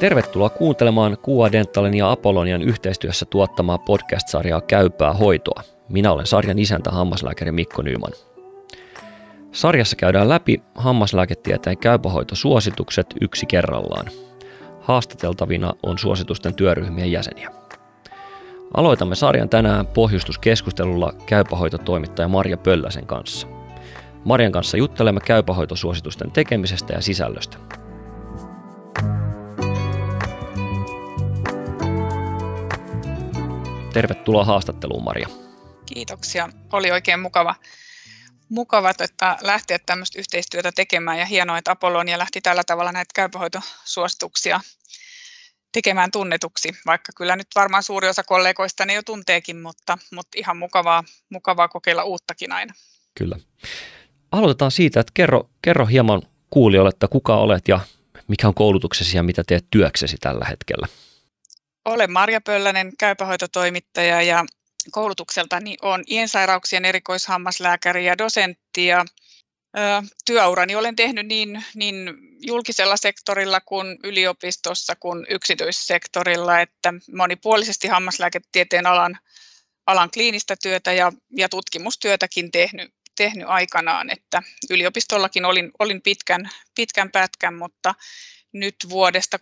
Tervetuloa kuuntelemaan Kua Dentalin ja Apollonian yhteistyössä tuottamaa podcast-sarjaa Käypää hoitoa. Minä olen sarjan isäntä hammaslääkäri Mikko Nyyman. Sarjassa käydään läpi hammaslääketieteen käypähoitosuositukset yksi kerrallaan. Haastateltavina on suositusten työryhmien jäseniä. Aloitamme sarjan tänään pohjustuskeskustelulla käypähoitotoimittaja Marja Pölläsen kanssa. Marjan kanssa juttelemme käypähoitosuositusten tekemisestä ja sisällöstä. Tervetuloa haastatteluun, Maria. Kiitoksia. Oli oikein mukava, mukava että lähteä tämmöistä yhteistyötä tekemään ja hienoa, että Apollonia lähti tällä tavalla näitä käypähoitosuosituksia tekemään tunnetuksi, vaikka kyllä nyt varmaan suuri osa kollegoista ne jo tunteekin, mutta, mutta ihan mukavaa, mukavaa kokeilla uuttakin aina. Kyllä. Aloitetaan siitä, että kerro, kerro hieman kuulijoille, että kuka olet ja mikä on koulutuksesi ja mitä teet työksesi tällä hetkellä. Olen Marja Pöllänen, käypähoitotoimittaja ja koulutukseltani on iensairauksien erikoishammaslääkäri ja dosentti ja työurani olen tehnyt niin, niin julkisella sektorilla kuin yliopistossa kuin yksityissektorilla, että monipuolisesti hammaslääketieteen alan, alan kliinistä työtä ja, ja tutkimustyötäkin tehnyt, tehnyt aikanaan, että yliopistollakin olin, olin pitkän, pitkän pätkän, mutta nyt vuodesta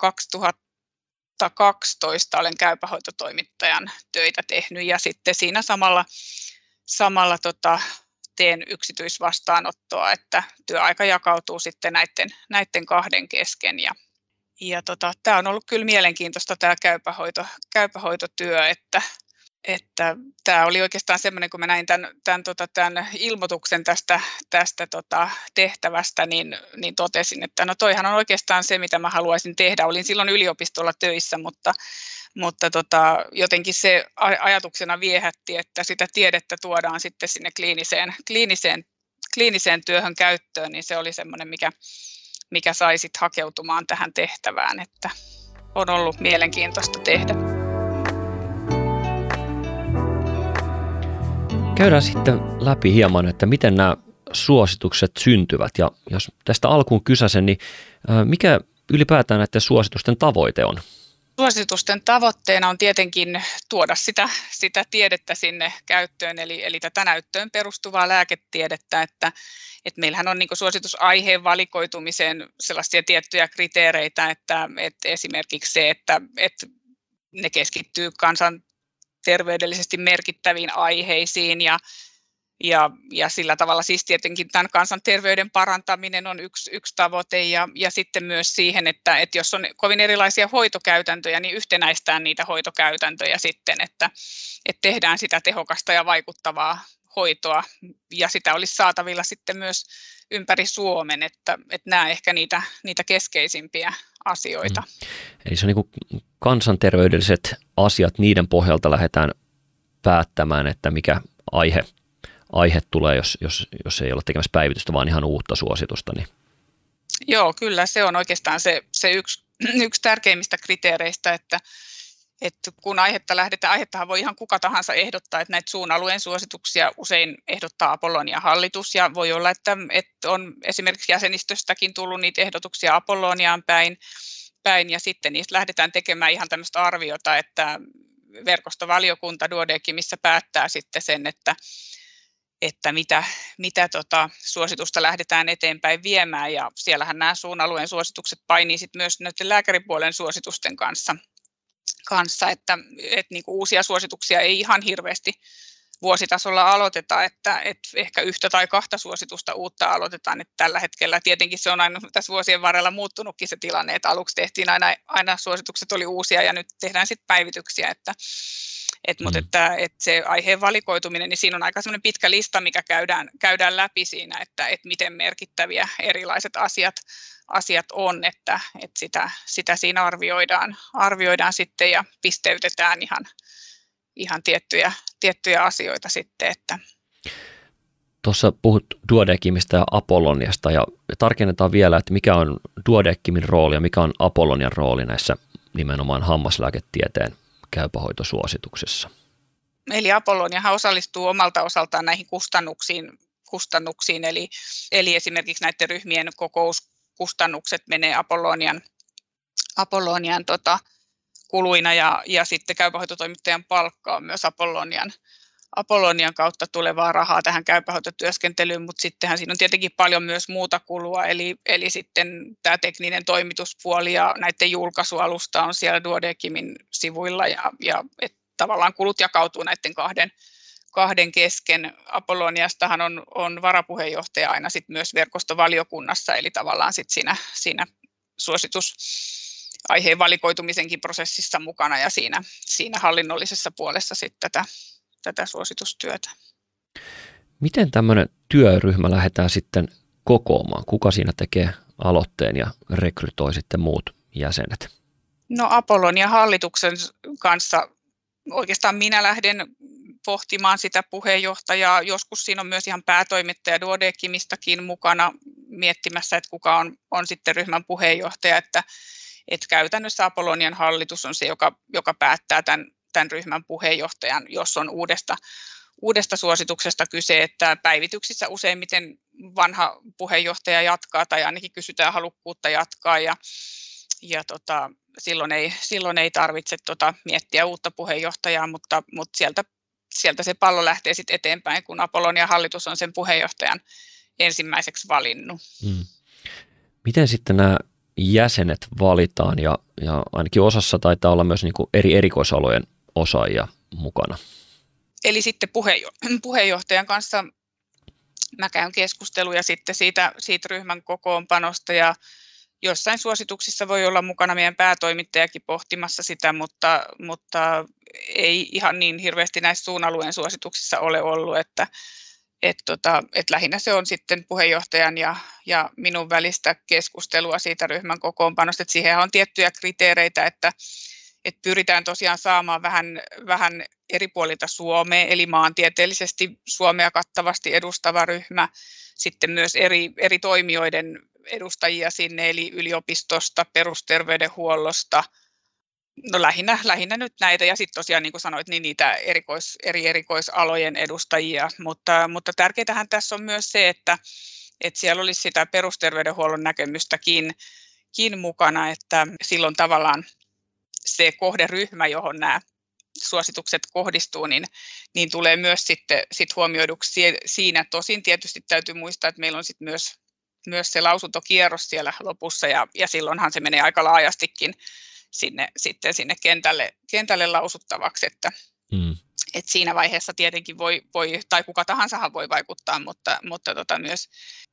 2012 olen käypähoitotoimittajan töitä tehnyt ja sitten siinä samalla, samalla tota, teen yksityisvastaanottoa, että työaika jakautuu sitten näiden, näiden kahden kesken. Ja, ja tota, tämä on ollut kyllä mielenkiintoista tämä käypähoito, käypähoitotyö, että, että tämä oli oikeastaan semmoinen, kun mä näin tämän, tämän, tota, tämän ilmoituksen tästä, tästä tota, tehtävästä, niin, niin totesin, että no toihan on oikeastaan se, mitä mä haluaisin tehdä. Olin silloin yliopistolla töissä, mutta mutta tota, jotenkin se ajatuksena viehätti, että sitä tiedettä tuodaan sitten sinne kliiniseen, kliiniseen, kliiniseen työhön käyttöön, niin se oli semmoinen, mikä, mikä sai sitten hakeutumaan tähän tehtävään, että on ollut mielenkiintoista tehdä. Käydään sitten läpi hieman, että miten nämä suositukset syntyvät. Ja jos tästä alkuun kysäsen, niin mikä ylipäätään näiden suositusten tavoite on? Suositusten tavoitteena on tietenkin tuoda sitä, sitä tiedettä sinne käyttöön, eli, eli tätä näyttöön perustuvaa lääketiedettä, että, että meillähän on niin suositusaiheen valikoitumiseen sellaisia tiettyjä kriteereitä, että, että esimerkiksi se, että, että ne keskittyy kansan terveydellisesti merkittäviin aiheisiin ja ja, ja sillä tavalla siis tietenkin tämän kansanterveyden parantaminen on yksi, yksi tavoite ja, ja sitten myös siihen, että, että jos on kovin erilaisia hoitokäytäntöjä, niin yhtenäistään niitä hoitokäytäntöjä sitten, että, että tehdään sitä tehokasta ja vaikuttavaa hoitoa ja sitä olisi saatavilla sitten myös ympäri Suomen, että, että nämä ehkä niitä, niitä keskeisimpiä asioita. Mm. Eli se on niin kansanterveydelliset asiat, niiden pohjalta lähdetään päättämään, että mikä aihe aihe tulee, jos, jos, jos ei ole tekemässä päivitystä, vaan ihan uutta suositusta. Niin. Joo, kyllä se on oikeastaan se, se yksi, yksi tärkeimmistä kriteereistä, että, että kun aihetta lähdetään, aihettahan voi ihan kuka tahansa ehdottaa, että näitä suun alueen suosituksia usein ehdottaa Apollonia hallitus, ja voi olla, että, että on esimerkiksi jäsenistöstäkin tullut niitä ehdotuksia Apolloniaan päin, päin, ja sitten niistä lähdetään tekemään ihan tämmöistä arviota, että verkostovaliokunta Duodecimissa päättää sitten sen, että, että mitä, mitä tota, suositusta lähdetään eteenpäin viemään. Ja siellähän nämä suun alueen suositukset painii sit myös näiden lääkäripuolen suositusten kanssa, kanssa että, että niin uusia suosituksia ei ihan hirveästi vuositasolla aloiteta, että, että ehkä yhtä tai kahta suositusta uutta aloitetaan. Että tällä hetkellä tietenkin se on aina tässä vuosien varrella muuttunutkin se tilanne, että aluksi tehtiin aina, aina suositukset oli uusia ja nyt tehdään sitten päivityksiä, että, et, mutta mm. että, että se aiheen valikoituminen, niin siinä on aika semmoinen pitkä lista, mikä käydään, käydään läpi siinä, että, että miten merkittäviä erilaiset asiat, asiat on, että, että sitä, sitä siinä arvioidaan, arvioidaan sitten ja pisteytetään ihan, ihan tiettyjä, tiettyjä asioita sitten, että, Tuossa puhut Duodecimista ja Apolloniasta ja tarkennetaan vielä, että mikä on Duodecimin rooli ja mikä on Apollonian rooli näissä nimenomaan hammaslääketieteen käypähoitosuosituksessa. Eli Apolloniahan osallistuu omalta osaltaan näihin kustannuksiin, kustannuksiin eli, eli esimerkiksi näiden ryhmien kokouskustannukset menee Apollonian, Apollonian tota, kuluina ja, ja sitten käypähoitotoimittajan palkka on myös Apollonian, Apollonian kautta tulevaa rahaa tähän käypähoitotyöskentelyyn, mutta sittenhän siinä on tietenkin paljon myös muuta kulua, eli, eli sitten tämä tekninen toimituspuoli ja näiden julkaisualusta on siellä Duodekimin sivuilla ja, ja et tavallaan kulut jakautuu näiden kahden, kahden kesken. Apolloniastahan on, on varapuheenjohtaja aina sit myös verkostovaliokunnassa, eli tavallaan sit siinä, siinä suositus aiheen valikoitumisenkin prosessissa mukana ja siinä, siinä hallinnollisessa puolessa sitten tätä, tätä suositustyötä. Miten tämmöinen työryhmä lähdetään sitten kokoamaan? Kuka siinä tekee aloitteen ja rekrytoi sitten muut jäsenet? No Apollon ja hallituksen kanssa oikeastaan minä lähden pohtimaan sitä puheenjohtajaa. Joskus siinä on myös ihan päätoimittaja Duodekimistakin mukana miettimässä, että kuka on, on sitten ryhmän puheenjohtaja, että, että käytännössä Apollonian hallitus on se, joka, joka päättää tämän, tämän ryhmän puheenjohtajan, jos on uudesta, uudesta suosituksesta kyse, että päivityksissä useimmiten vanha puheenjohtaja jatkaa tai ainakin kysytään halukkuutta jatkaa ja, ja tota, silloin, ei, silloin ei tarvitse tota, miettiä uutta puheenjohtajaa, mutta, mutta sieltä, sieltä se pallo lähtee sitten eteenpäin, kun Apollonia hallitus on sen puheenjohtajan ensimmäiseksi valinnut. Hmm. Miten sitten nämä jäsenet valitaan ja, ja ainakin osassa taitaa olla myös niin kuin eri erikoisalojen osaajia mukana? Eli sitten puheenjohtajan kanssa mä käyn keskusteluja sitten siitä, siitä ryhmän kokoonpanosta ja jossain suosituksissa voi olla mukana meidän päätoimittajakin pohtimassa sitä, mutta, mutta ei ihan niin hirveästi näissä suunalueen suosituksissa ole ollut, että et tota, et lähinnä se on sitten puheenjohtajan ja, ja minun välistä keskustelua siitä ryhmän kokoonpanosta. Et siihen on tiettyjä kriteereitä, että et pyritään tosiaan saamaan vähän, vähän eri puolilta Suomea, eli maantieteellisesti Suomea kattavasti edustava ryhmä, sitten myös eri, eri toimijoiden edustajia sinne, eli yliopistosta, perusterveydenhuollosta, no lähinnä, lähinnä nyt näitä, ja sitten tosiaan niin kuin sanoit, niin niitä erikois, eri erikoisalojen edustajia, mutta, mutta tärkeintähän tässä on myös se, että, että siellä olisi sitä perusterveydenhuollon näkemystäkin mukana, että silloin tavallaan se kohderyhmä, johon nämä suositukset kohdistuu, niin, niin tulee myös sitten sit huomioiduksi siinä. Tosin tietysti täytyy muistaa, että meillä on sitten myös, myös se lausuntokierros siellä lopussa, ja, ja silloinhan se menee aika laajastikin sinne, sitten sinne kentälle, kentälle lausuttavaksi, että, mm. et siinä vaiheessa tietenkin voi, voi, tai kuka tahansa voi vaikuttaa, mutta, mutta tota myös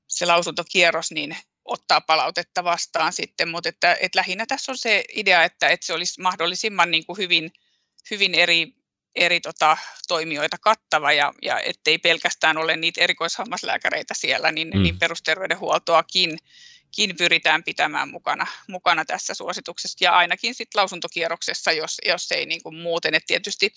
se lausuntokierros, niin ottaa palautetta vastaan sitten, mutta että, että lähinnä tässä on se idea, että, että se olisi mahdollisimman niin kuin hyvin, hyvin eri, eri tota, toimijoita kattava ja, ja ettei pelkästään ole niitä erikoishammaslääkäreitä siellä, niin, mm. niin perusterveydenhuoltoakin kin pyritään pitämään mukana, mukana tässä suosituksessa ja ainakin sit lausuntokierroksessa, jos, jos ei niin kuin muuten. Et tietysti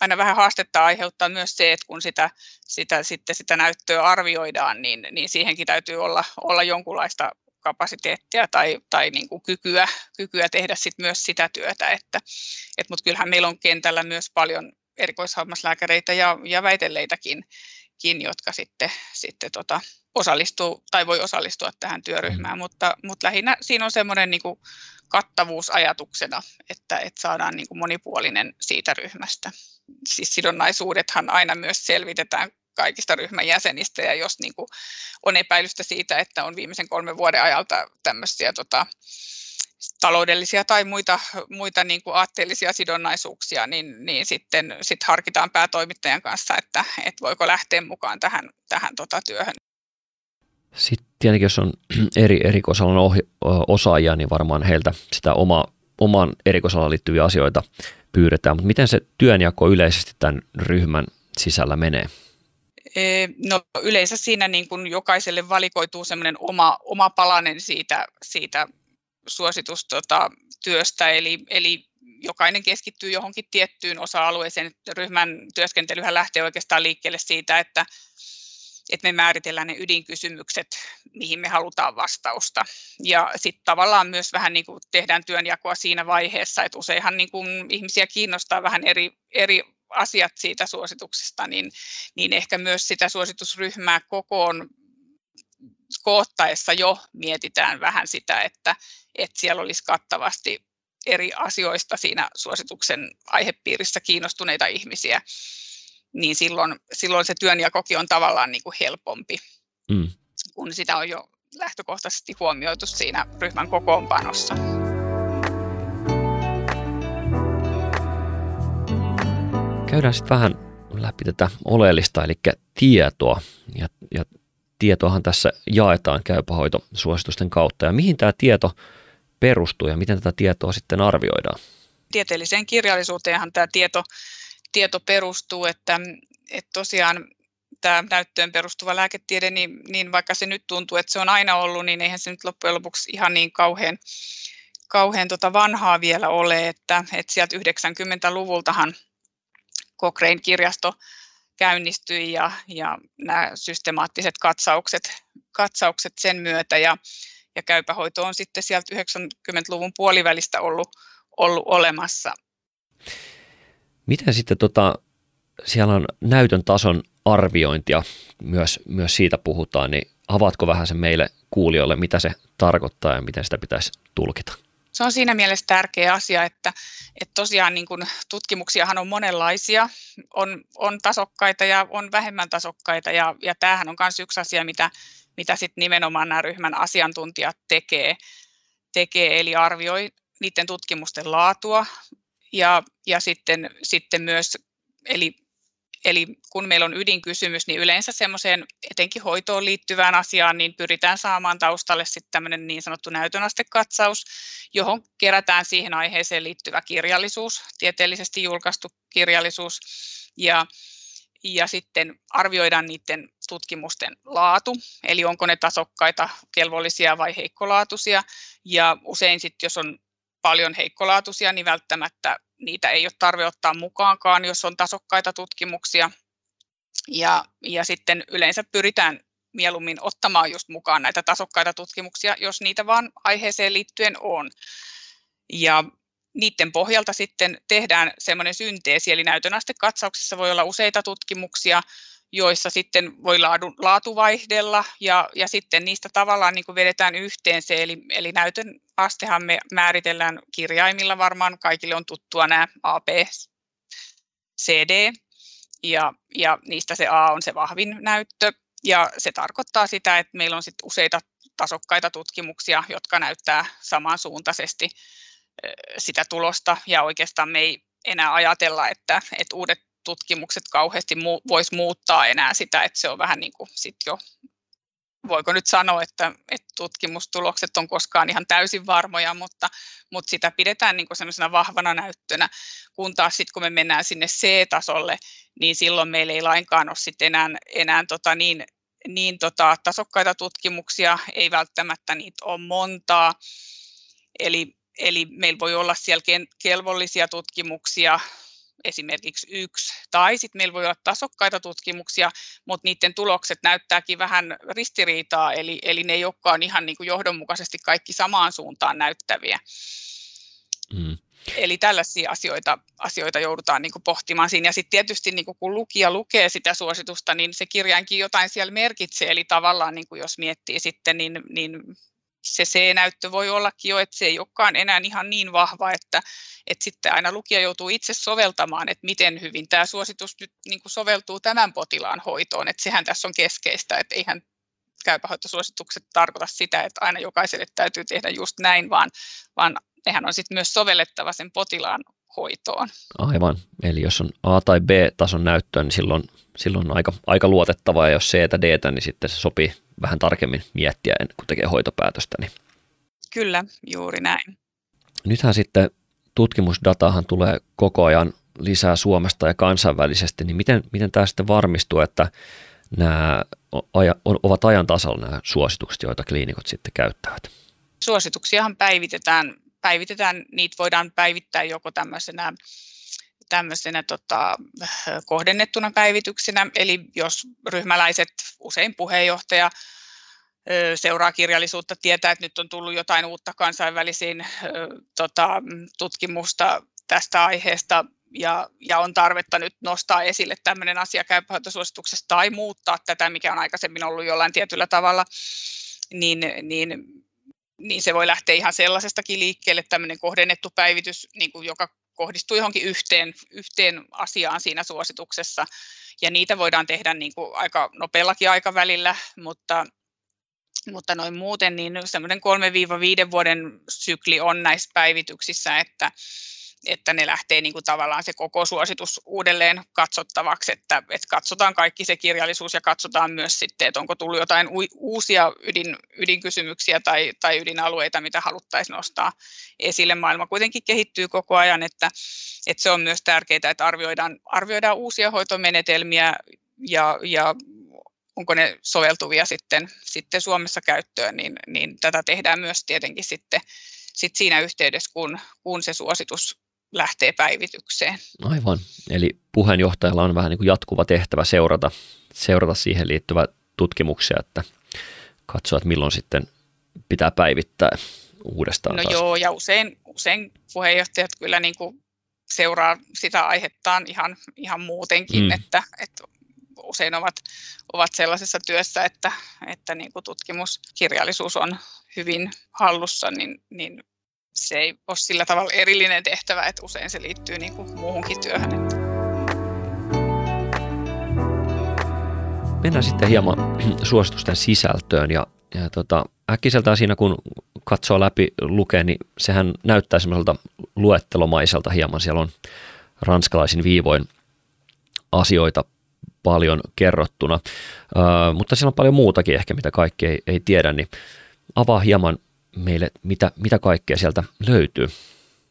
aina vähän haastetta aiheuttaa myös se, että kun sitä, sitä, sitten sitä näyttöä arvioidaan, niin, niin siihenkin täytyy olla, olla jonkunlaista kapasiteettia tai, tai niin kuin kykyä, kykyä tehdä sit myös sitä työtä. Että, et, Mutta kyllähän meillä on kentällä myös paljon erikoishammaslääkäreitä ja, ja väitelleitäkin, jotka sitten, sitten tota, osallistuu tai voi osallistua tähän työryhmään, mm. mutta, mutta lähinnä siinä on semmoinen niin kuin kattavuusajatuksena, että, että saadaan niin kuin monipuolinen siitä ryhmästä. Siis sidonnaisuudethan aina myös selvitetään kaikista ryhmän jäsenistä, ja jos niin kuin on epäilystä siitä, että on viimeisen kolmen vuoden ajalta tämmöisiä tota, taloudellisia tai muita, muita niin kuin aatteellisia sidonnaisuuksia, niin, niin sitten sit harkitaan päätoimittajan kanssa, että, että voiko lähteä mukaan tähän, tähän tota työhön. Sitten tietenkin, jos on eri erikoisalan ohi- osaajia, niin varmaan heiltä sitä oma, oman erikoisalaan liittyviä asioita pyydetään. Mutta miten se työnjako yleisesti tämän ryhmän sisällä menee? No yleensä siinä niin kuin jokaiselle valikoituu semmoinen oma, oma palanen siitä, siitä suositustyöstä, eli, eli jokainen keskittyy johonkin tiettyyn osa-alueeseen. Ryhmän työskentelyhän lähtee oikeastaan liikkeelle siitä, että että me määritellään ne ydinkysymykset, mihin me halutaan vastausta. Ja sitten tavallaan myös vähän niin kuin tehdään työnjakoa siinä vaiheessa, että useinhan niin kuin ihmisiä kiinnostaa vähän eri, eri asiat siitä suosituksesta, niin, niin ehkä myös sitä suositusryhmää kokoon koottaessa jo mietitään vähän sitä, että, että siellä olisi kattavasti eri asioista siinä suosituksen aihepiirissä kiinnostuneita ihmisiä, niin silloin, silloin se työnjakokin on tavallaan niin kuin helpompi, mm. kun sitä on jo lähtökohtaisesti huomioitu siinä ryhmän kokoonpanossa. Käydään sitten vähän läpi tätä oleellista, eli tietoa. Ja, ja tietoahan tässä jaetaan käypähoitosuositusten kautta. Ja mihin tämä tieto perustuu ja miten tätä tietoa sitten arvioidaan? Tieteelliseen kirjallisuuteenhan tämä tieto, tieto perustuu, että, että tosiaan tämä näyttöön perustuva lääketiede, niin, niin vaikka se nyt tuntuu, että se on aina ollut, niin eihän se nyt loppujen lopuksi ihan niin kauhean, kauhean tota vanhaa vielä ole, että, että sieltä 90-luvultahan Cochrane kirjasto käynnistyi ja, ja nämä systemaattiset katsaukset, katsaukset sen myötä ja, ja käypähoito on sitten sieltä 90-luvun puolivälistä ollut, ollut olemassa. Miten sitten tota, siellä on näytön tason arviointia, myös, myös siitä puhutaan, niin avaatko vähän sen meille kuulijoille, mitä se tarkoittaa ja miten sitä pitäisi tulkita? Se on siinä mielessä tärkeä asia, että, että tosiaan niin kuin tutkimuksiahan on monenlaisia, on, on tasokkaita ja on vähemmän tasokkaita ja, ja tämähän on myös yksi asia, mitä, mitä sit nimenomaan nämä ryhmän asiantuntijat tekee, tekee eli arvioi niiden tutkimusten laatua ja, ja sitten, sitten myös, eli Eli kun meillä on ydinkysymys, niin yleensä semmoiseen etenkin hoitoon liittyvään asiaan, niin pyritään saamaan taustalle sitten tämmöinen niin sanottu näytönastekatsaus, johon kerätään siihen aiheeseen liittyvä kirjallisuus, tieteellisesti julkaistu kirjallisuus, ja, ja sitten arvioidaan niiden tutkimusten laatu, eli onko ne tasokkaita, kelvollisia vai heikkolaatuisia, ja usein sitten, jos on paljon heikkolaatuisia, niin välttämättä niitä ei ole tarve ottaa mukaankaan, jos on tasokkaita tutkimuksia. Ja, ja sitten yleensä pyritään mieluummin ottamaan just mukaan näitä tasokkaita tutkimuksia, jos niitä vaan aiheeseen liittyen on. Ja niiden pohjalta sitten tehdään semmoinen synteesi, eli näytönastekatsauksessa voi olla useita tutkimuksia, joissa sitten voi laadu, laatu vaihdella ja, ja sitten niistä tavallaan niin kuin vedetään yhteen se, eli, eli näytön astehan me määritellään kirjaimilla varmaan, kaikille on tuttua nämä A, B, C, D, ja, ja niistä se A on se vahvin näyttö, ja se tarkoittaa sitä, että meillä on sitten useita tasokkaita tutkimuksia, jotka näyttää samansuuntaisesti sitä tulosta, ja oikeastaan me ei enää ajatella, että, että uudet tutkimukset kauheasti mu- voisi muuttaa enää sitä, että se on vähän niin kuin sit jo, voiko nyt sanoa, että, että tutkimustulokset on koskaan ihan täysin varmoja, mutta, mutta sitä pidetään niin kuin vahvana näyttönä, kun taas sitten kun me mennään sinne C-tasolle, niin silloin meillä ei lainkaan ole sitten enää, enää tota niin, niin tota, tasokkaita tutkimuksia, ei välttämättä niitä ole montaa, eli, eli meillä voi olla siellä kelvollisia tutkimuksia, esimerkiksi yksi. Tai sitten meillä voi olla tasokkaita tutkimuksia, mutta niiden tulokset näyttääkin vähän ristiriitaa, eli, eli ne ei olekaan ihan niin kuin johdonmukaisesti kaikki samaan suuntaan näyttäviä. Mm. Eli tällaisia asioita, asioita joudutaan niin kuin pohtimaan siinä. Ja sitten tietysti niin kuin kun lukija lukee sitä suositusta, niin se kirjainkin jotain siellä merkitsee. Eli tavallaan niin kuin jos miettii sitten, niin, niin se C-näyttö voi ollakin jo, että se ei olekaan enää ihan niin vahva, että, että sitten aina lukija joutuu itse soveltamaan, että miten hyvin tämä suositus nyt niin kuin soveltuu tämän potilaan hoitoon, että sehän tässä on keskeistä, että eihän käypähoitosuositukset tarkoita sitä, että aina jokaiselle täytyy tehdä just näin, vaan, vaan nehän on sitten myös sovellettava sen potilaan hoitoon. Aivan, eli jos on A- tai B-tason näyttöä, niin silloin, silloin on aika, aika luotettavaa, ja jos C- tai D, niin sitten se sopii vähän tarkemmin miettiä, kun tekee hoitopäätöstä. Niin. Kyllä, juuri näin. Nythän sitten tutkimusdatahan tulee koko ajan lisää Suomesta ja kansainvälisesti, niin miten, miten tämä sitten varmistuu, että nämä ovat ajan tasalla nämä suositukset, joita kliinikot sitten käyttävät? Suosituksiahan päivitetään, päivitetään niitä voidaan päivittää joko tämmöisenä tämmöisenä tota, kohdennettuna päivityksenä, eli jos ryhmäläiset, usein puheenjohtaja, seuraa kirjallisuutta, tietää, että nyt on tullut jotain uutta kansainvälisiin tota, tutkimusta tästä aiheesta, ja, ja on tarvetta nyt nostaa esille tämmöinen asia käypähoitosuosituksessa tai muuttaa tätä, mikä on aikaisemmin ollut jollain tietyllä tavalla, niin, niin, niin se voi lähteä ihan sellaisestakin liikkeelle, tämmöinen kohdennettu päivitys, niin kuin joka kohdistuu johonkin yhteen, yhteen asiaan siinä suosituksessa, ja niitä voidaan tehdä niin kuin aika nopeallakin aikavälillä, mutta, mutta noin muuten niin semmoinen 3-5 vuoden sykli on näissä päivityksissä, että, että ne lähtee niin kuin tavallaan se koko suositus uudelleen katsottavaksi, että, että katsotaan kaikki se kirjallisuus ja katsotaan myös sitten, että onko tullut jotain uusia ydin, ydinkysymyksiä tai, tai ydinalueita, mitä haluttaisiin nostaa esille. Maailma kuitenkin kehittyy koko ajan, että, että se on myös tärkeää, että arvioidaan, arvioidaan uusia hoitomenetelmiä ja, ja onko ne soveltuvia sitten, sitten Suomessa käyttöön, niin, niin tätä tehdään myös tietenkin sitten sit siinä yhteydessä, kun, kun se suositus lähtee päivitykseen. Aivan. Eli puheenjohtajalla on vähän niin kuin jatkuva tehtävä seurata, seurata siihen liittyvää tutkimuksia, että katsoa, että milloin sitten pitää päivittää uudestaan. No taas. joo, ja usein, usein puheenjohtajat kyllä niin kuin seuraa sitä aihettaan ihan, ihan muutenkin, mm. että, että usein ovat, ovat sellaisessa työssä, että, että niin kuin tutkimuskirjallisuus on hyvin hallussa, niin, niin se ei ole sillä tavalla erillinen tehtävä, että usein se liittyy niin kuin muuhunkin työhön. Mennään sitten hieman suositusten sisältöön ja, ja tota, äkkiseltään siinä kun katsoo läpi, lukee, niin sehän näyttää semmoiselta luettelomaiselta hieman. Siellä on ranskalaisin viivoin asioita paljon kerrottuna, uh, mutta siellä on paljon muutakin ehkä, mitä kaikki ei, ei tiedä, niin avaa hieman meille, mitä, mitä kaikkea sieltä löytyy?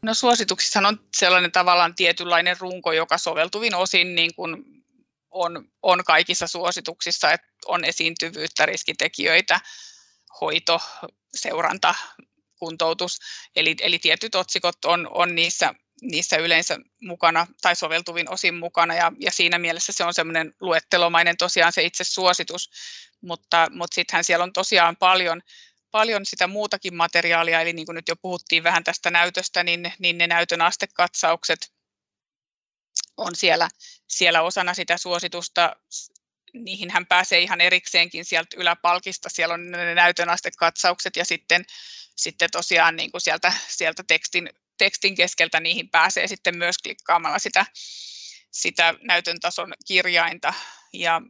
No suosituksissa on sellainen tavallaan tietynlainen runko, joka soveltuvin osin niin kuin on, on kaikissa suosituksissa, että on esiintyvyyttä, riskitekijöitä, hoito, seuranta, kuntoutus. Eli, eli tietyt otsikot on, on niissä, niissä yleensä mukana tai soveltuvin osin mukana ja, ja siinä mielessä se on semmoinen luettelomainen tosiaan se itse suositus, mutta, mutta sittenhän siellä on tosiaan paljon paljon sitä muutakin materiaalia, eli niin kuin nyt jo puhuttiin vähän tästä näytöstä, niin, niin ne näytön astekatsaukset on siellä, siellä osana sitä suositusta. Niihin hän pääsee ihan erikseenkin sieltä yläpalkista, siellä on ne näytön astekatsaukset ja sitten, sitten tosiaan niin kuin sieltä, sieltä tekstin, tekstin keskeltä niihin pääsee sitten myös klikkaamalla sitä, sitä näytön tason kirjainta. Ja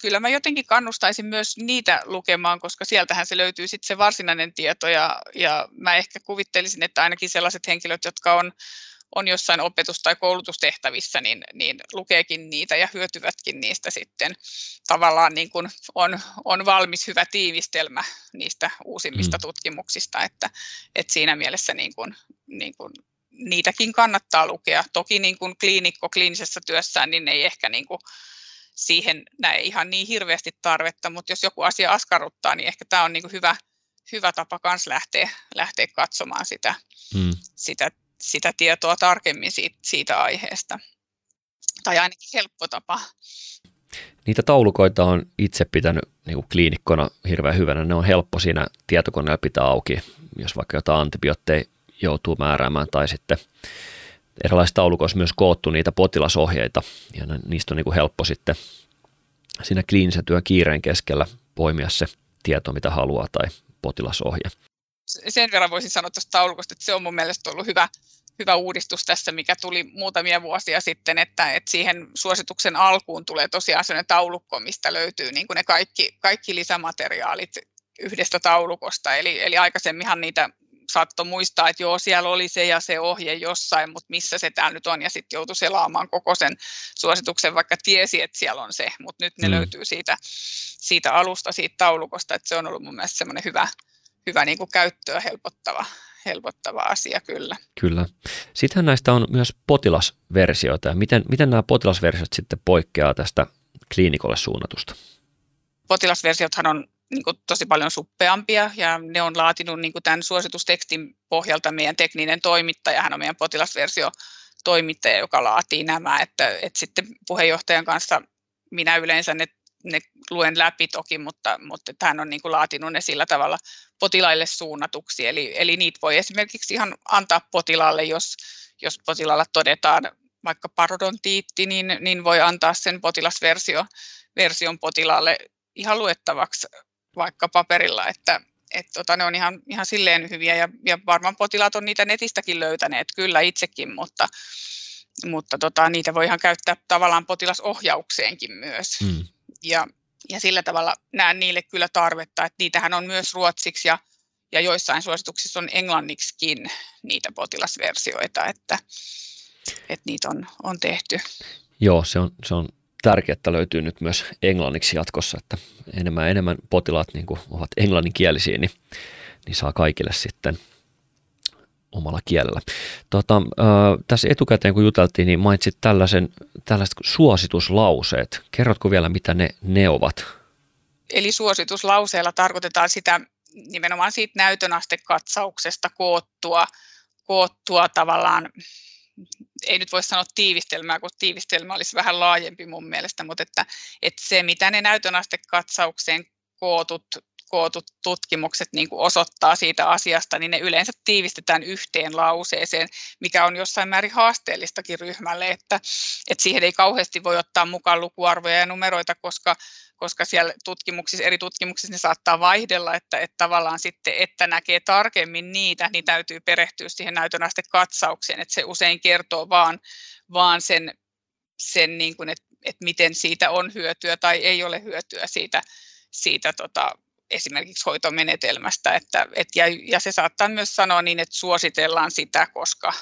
kyllä mä jotenkin kannustaisin myös niitä lukemaan, koska sieltähän se löytyy sitten se varsinainen tieto ja, ja mä ehkä kuvittelisin, että ainakin sellaiset henkilöt, jotka on, on jossain opetus- tai koulutustehtävissä, niin, niin lukeekin niitä ja hyötyvätkin niistä sitten. Tavallaan niin kuin on, on valmis hyvä tiivistelmä niistä uusimmista mm. tutkimuksista, että, että siinä mielessä niin kuin, niin kuin niitäkin kannattaa lukea. Toki niin kuin kliinikko kliinisessä työssään, niin ei ehkä niin kuin siihen näe ihan niin hirveästi tarvetta, mutta jos joku asia askarruttaa, niin ehkä tämä on niin kuin hyvä, hyvä tapa myös lähteä, lähteä katsomaan sitä, hmm. sitä, sitä tietoa tarkemmin siitä, siitä aiheesta. Tai ainakin helppo tapa. Niitä taulukoita on itse pitänyt niin kuin kliinikkona hirveän hyvänä. Ne on helppo siinä tietokoneella pitää auki, jos vaikka jotain antibiootteja joutuu määräämään tai sitten erilaisissa taulukoissa myös koottu niitä potilasohjeita ja niistä on niin kuin helppo sitten siinä kliinisen työn kiireen keskellä poimia se tieto, mitä haluaa tai potilasohje. Sen verran voisin sanoa tuosta taulukosta, että se on mun mielestä ollut hyvä, hyvä uudistus tässä, mikä tuli muutamia vuosia sitten, että, että siihen suosituksen alkuun tulee tosiaan sellainen taulukko, mistä löytyy niin kuin ne kaikki, kaikki lisämateriaalit yhdestä taulukosta. Eli, eli aikaisemminhan niitä saattoi muistaa, että joo, siellä oli se ja se ohje jossain, mutta missä se täällä nyt on, ja sitten joutui selaamaan koko sen suosituksen, vaikka tiesi, että siellä on se, mutta nyt ne mm. löytyy siitä, siitä alusta, siitä taulukosta, että se on ollut mun mielestä semmoinen hyvä, hyvä niin kuin käyttöä helpottava, helpottava asia kyllä. Kyllä. Sittenhän näistä on myös potilasversioita, ja miten, miten nämä potilasversiot sitten poikkeaa tästä kliinikolle suunnatusta? Potilasversiothan on niin kuin tosi paljon suppeampia ja ne on laatinut niin kuin tämän suositustekstin pohjalta meidän tekninen toimittaja, hän on meidän potilasversio toimittaja, joka laatii nämä, että, että sitten puheenjohtajan kanssa minä yleensä ne, ne luen läpi toki, mutta, mutta hän on niin kuin laatinut ne sillä tavalla potilaille suunnatuksi, eli, eli niitä voi esimerkiksi ihan antaa potilaalle, jos, jos potilaalla todetaan vaikka parodontiitti, niin, niin voi antaa sen potilasversio version potilaalle ihan luettavaksi vaikka paperilla, että et tota, ne on ihan, ihan silleen hyviä ja, ja varmaan potilaat on niitä netistäkin löytäneet, kyllä itsekin, mutta, mutta tota, niitä voi ihan käyttää tavallaan potilasohjaukseenkin myös. Mm. Ja, ja sillä tavalla näen niille kyllä tarvetta, että niitähän on myös ruotsiksi ja, ja joissain suosituksissa on englanniksikin niitä potilasversioita, että, että niitä on, on tehty. Joo, se on, se on tärkeää, että löytyy nyt myös englanniksi jatkossa, että enemmän enemmän potilaat niin kuin ovat englanninkielisiä, niin, niin saa kaikille sitten omalla kielellä. Tota, äh, tässä etukäteen kun juteltiin, niin mainitsit tällaisen, tällaiset suosituslauseet. Kerrotko vielä, mitä ne, ne ovat? Eli suosituslauseella tarkoitetaan sitä nimenomaan siitä näytönastekatsauksesta koottua, koottua tavallaan ei nyt voi sanoa tiivistelmää, kun tiivistelmä olisi vähän laajempi mun mielestä, mutta että, että se, mitä ne näytönastekatsaukseen kootut, kootut tutkimukset niin kuin osoittaa siitä asiasta, niin ne yleensä tiivistetään yhteen lauseeseen, mikä on jossain määrin haasteellistakin ryhmälle, että, että siihen ei kauheasti voi ottaa mukaan lukuarvoja ja numeroita, koska koska siellä tutkimuksissa, eri tutkimuksissa ne saattaa vaihdella, että, että tavallaan sitten, että näkee tarkemmin niitä, niin täytyy perehtyä siihen näytönastekatsaukseen, että se usein kertoo vaan, vaan sen, sen niin kuin, että, että miten siitä on hyötyä tai ei ole hyötyä siitä, siitä tota, esimerkiksi hoitomenetelmästä, että, et, ja, ja se saattaa myös sanoa niin, että suositellaan sitä, koska,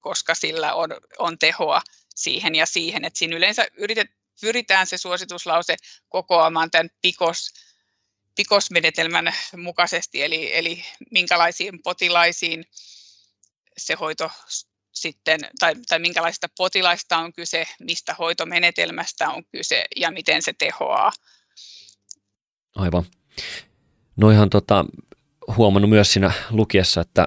koska sillä on, on tehoa siihen ja siihen, että siinä yleensä yritet, pyritään se suosituslause kokoamaan tämän PIKOS, PIKOS-menetelmän mukaisesti, eli, eli minkälaisiin potilaisiin se hoito sitten, tai, tai minkälaista potilaista on kyse, mistä hoitomenetelmästä on kyse ja miten se tehoaa. Aivan. No ihan tota, huomannut myös siinä lukiessa, että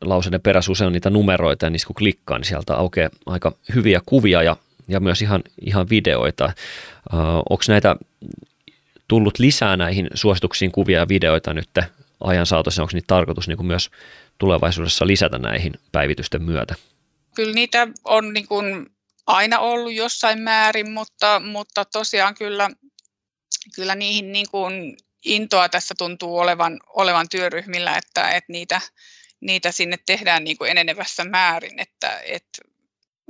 lauseiden perässä usein on niitä numeroita ja niissä kun klikkaa, niin sieltä aukeaa aika hyviä kuvia ja ja myös ihan, ihan videoita. Uh, Onko näitä tullut lisää näihin suosituksiin kuvia ja videoita nyt ajan saatossa? Onko niitä tarkoitus niin myös tulevaisuudessa lisätä näihin päivitysten myötä? Kyllä niitä on niin kuin aina ollut jossain määrin, mutta, mutta tosiaan kyllä, kyllä niihin niin kuin intoa tässä tuntuu olevan, olevan työryhmillä, että, että niitä, niitä sinne tehdään niin kuin enenevässä määrin, että, että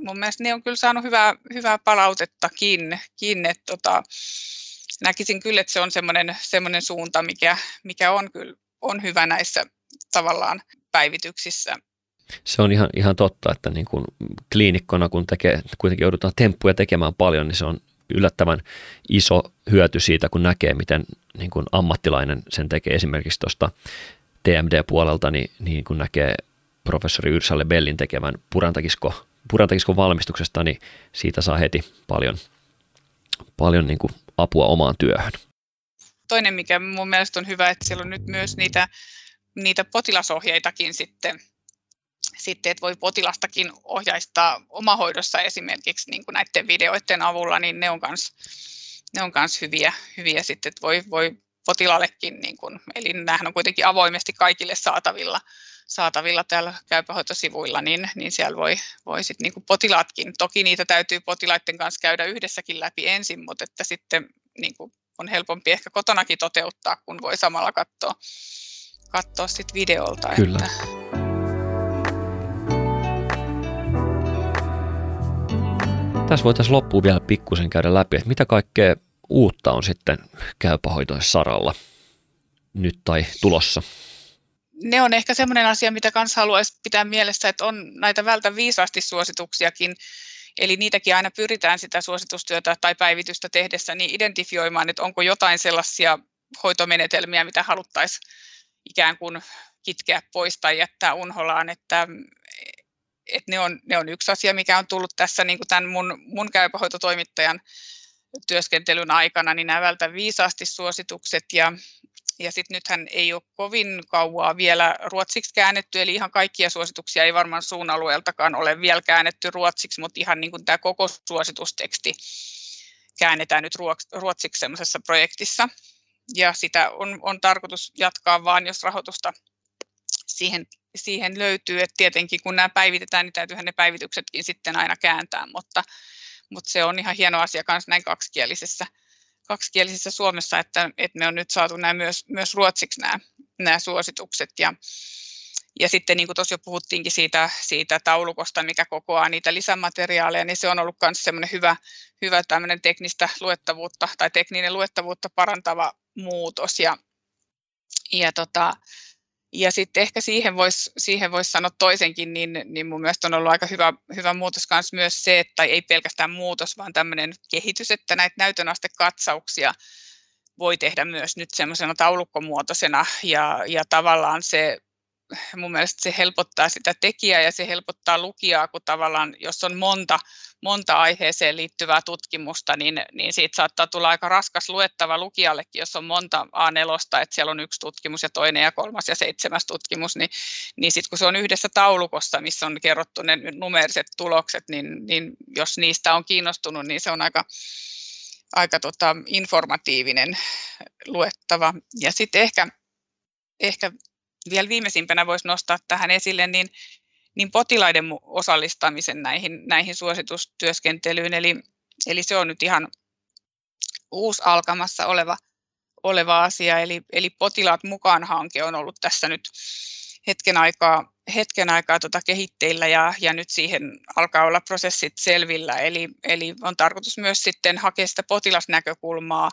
mun mielestä ne on kyllä saanut hyvää, hyvää palautettakin, että tota, näkisin kyllä, että se on semmoinen, semmoinen suunta, mikä, mikä on kyllä on hyvä näissä tavallaan päivityksissä. Se on ihan, ihan totta, että niin kuin kliinikkona, kun tekee, kuitenkin joudutaan temppuja tekemään paljon, niin se on yllättävän iso hyöty siitä, kun näkee, miten niin kuin ammattilainen sen tekee esimerkiksi tuosta TMD-puolelta, niin, niin kun näkee professori Yrsalle Bellin tekevän purantakisko purantakiskon valmistuksesta, niin siitä saa heti paljon, paljon niin kuin apua omaan työhön. Toinen, mikä mun mielestä on hyvä, että siellä on nyt myös niitä, niitä potilasohjeitakin sitten, sitten, että voi potilastakin ohjaistaa omahoidossa esimerkiksi niin kuin näiden videoiden avulla, niin ne on myös ne on kans hyviä, hyviä sitten, että voi, voi potilaallekin, niin kuin, eli nämähän on kuitenkin avoimesti kaikille saatavilla, saatavilla täällä käypähoitosivuilla, niin, niin siellä voi, voi sit niin potilaatkin, toki niitä täytyy potilaiden kanssa käydä yhdessäkin läpi ensin, mutta että sitten niin kuin on helpompi ehkä kotonakin toteuttaa, kun voi samalla katsoa, katsoa sit videolta. Kyllä. Että, Tässä voitaisiin loppuun vielä pikkusen käydä läpi, että mitä kaikkea uutta on sitten käypähoitojen saralla nyt tai tulossa? Ne on ehkä semmoinen asia, mitä kanssa haluaisi pitää mielessä, että on näitä vältä viisaasti suosituksiakin, eli niitäkin aina pyritään sitä suositustyötä tai päivitystä tehdessä niin identifioimaan, että onko jotain sellaisia hoitomenetelmiä, mitä haluttaisiin ikään kuin kitkeä pois tai jättää unholaan, että, että ne, on, ne on yksi asia, mikä on tullut tässä niin kuin tämän mun, mun käypähoitotoimittajan työskentelyn aikana, niin nämä vältä viisaasti suositukset ja ja sitten nythän ei ole kovin kauaa vielä ruotsiksi käännetty, eli ihan kaikkia suosituksia ei varmaan suun alueeltakaan ole vielä käännetty ruotsiksi, mutta ihan niin tämä koko suositusteksti käännetään nyt ruotsiksi semmoisessa projektissa. Ja sitä on, on tarkoitus jatkaa vaan, jos rahoitusta siihen siihen löytyy, että tietenkin kun nämä päivitetään, niin täytyyhän ne päivityksetkin sitten aina kääntää, mutta, mutta se on ihan hieno asia myös näin kaksikielisessä, kaksikielisessä Suomessa, että, että me on nyt saatu nämä myös, myös ruotsiksi nämä, nämä suositukset ja, ja sitten niin kuin tuossa jo puhuttiinkin siitä, siitä taulukosta, mikä kokoaa niitä lisämateriaaleja, niin se on ollut myös semmoinen hyvä, hyvä tämmöinen teknistä luettavuutta tai tekninen luettavuutta parantava muutos. Ja, ja, tota, ja sitten ehkä siihen voisi siihen vois sanoa toisenkin, niin, niin mun mielestä on ollut aika hyvä, hyvä muutos kanssa myös se, että ei pelkästään muutos, vaan tämmöinen kehitys, että näitä näytönastekatsauksia voi tehdä myös nyt semmoisena taulukkomuotoisena. Ja, ja tavallaan se mun mielestä se helpottaa sitä tekijää ja se helpottaa lukijaa, kun tavallaan jos on monta, monta aiheeseen liittyvää tutkimusta, niin, niin siitä saattaa tulla aika raskas luettava lukijallekin, jos on monta A4, että siellä on yksi tutkimus ja toinen ja kolmas ja seitsemäs tutkimus, niin, niin sitten kun se on yhdessä taulukossa, missä on kerrottu ne numeeriset tulokset, niin, niin jos niistä on kiinnostunut, niin se on aika, aika tota, informatiivinen luettava. Ja sitten ehkä, ehkä vielä viimeisimpänä voisi nostaa tähän esille, niin, niin potilaiden osallistamisen näihin, näihin suositustyöskentelyyn. Eli, eli se on nyt ihan uusi alkamassa oleva, oleva asia. Eli, eli potilaat mukaan hanke on ollut tässä nyt hetken aikaa, hetken aikaa tuota kehitteillä ja, ja nyt siihen alkaa olla prosessit selvillä. Eli, eli on tarkoitus myös sitten hakea sitä potilasnäkökulmaa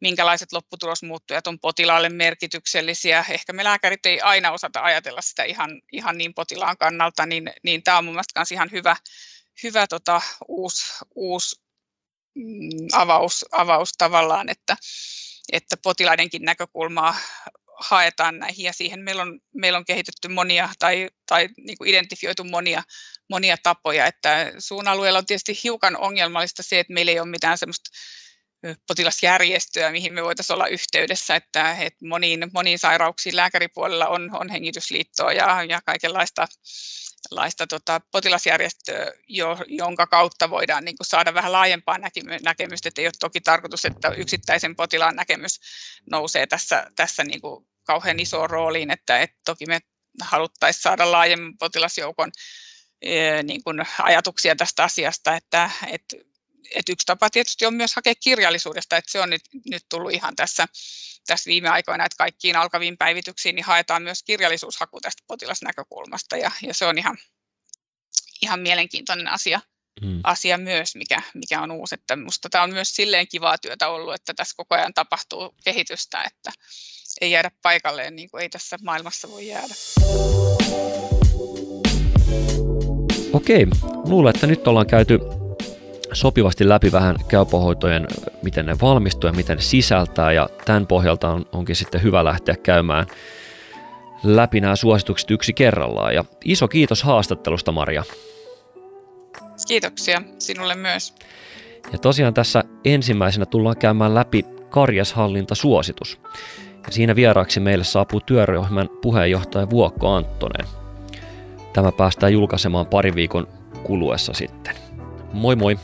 minkälaiset lopputulosmuuttujat on potilaalle merkityksellisiä. Ehkä me lääkärit ei aina osata ajatella sitä ihan, ihan niin potilaan kannalta, niin, niin tämä on mun mielestä myös ihan hyvä, hyvä tota, uusi, uusi mm, avaus, avaus tavallaan, että, että potilaidenkin näkökulmaa haetaan näihin ja siihen meillä on, meillä on kehitetty monia tai, tai niin kuin identifioitu monia, monia tapoja, että suun alueella on tietysti hiukan ongelmallista se, että meillä ei ole mitään semmoista potilasjärjestöä, mihin me voitaisiin olla yhteydessä, että, että moniin, moniin sairauksiin lääkäripuolella on, on hengitysliittoa ja, ja kaikenlaista laista tota, potilasjärjestöä, jo, jonka kautta voidaan niin kuin, saada vähän laajempaa näkemystä, että ei ole toki tarkoitus, että yksittäisen potilaan näkemys nousee tässä, tässä niin kuin, kauhean isoon rooliin, että, että toki me haluttaisiin saada laajemman potilasjoukon niin kuin, ajatuksia tästä asiasta, että, että et yksi tapa tietysti on myös hakea kirjallisuudesta, että se on nyt, nyt tullut ihan tässä, tässä viime aikoina, että kaikkiin alkaviin päivityksiin niin haetaan myös kirjallisuushaku tästä potilasnäkökulmasta ja, ja se on ihan, ihan mielenkiintoinen asia, hmm. asia myös, mikä, mikä on uusi. Että musta tämä on myös silleen kivaa työtä ollut, että tässä koko ajan tapahtuu kehitystä, että ei jäädä paikalleen, niin kuin ei tässä maailmassa voi jäädä. Okei, luulen, että nyt ollaan käyty sopivasti läpi vähän käypähoitojen, miten ne valmistuu ja miten ne sisältää ja tämän pohjalta on, onkin sitten hyvä lähteä käymään läpi nämä suositukset yksi kerrallaan. Ja iso kiitos haastattelusta Maria. Kiitoksia sinulle myös. Ja tosiaan tässä ensimmäisenä tullaan käymään läpi karjashallintasuositus. Ja siinä vieraaksi meille saapuu työryhmän puheenjohtaja Vuokko Anttonen. Tämä päästään julkaisemaan pari viikon kuluessa sitten. Moi moi!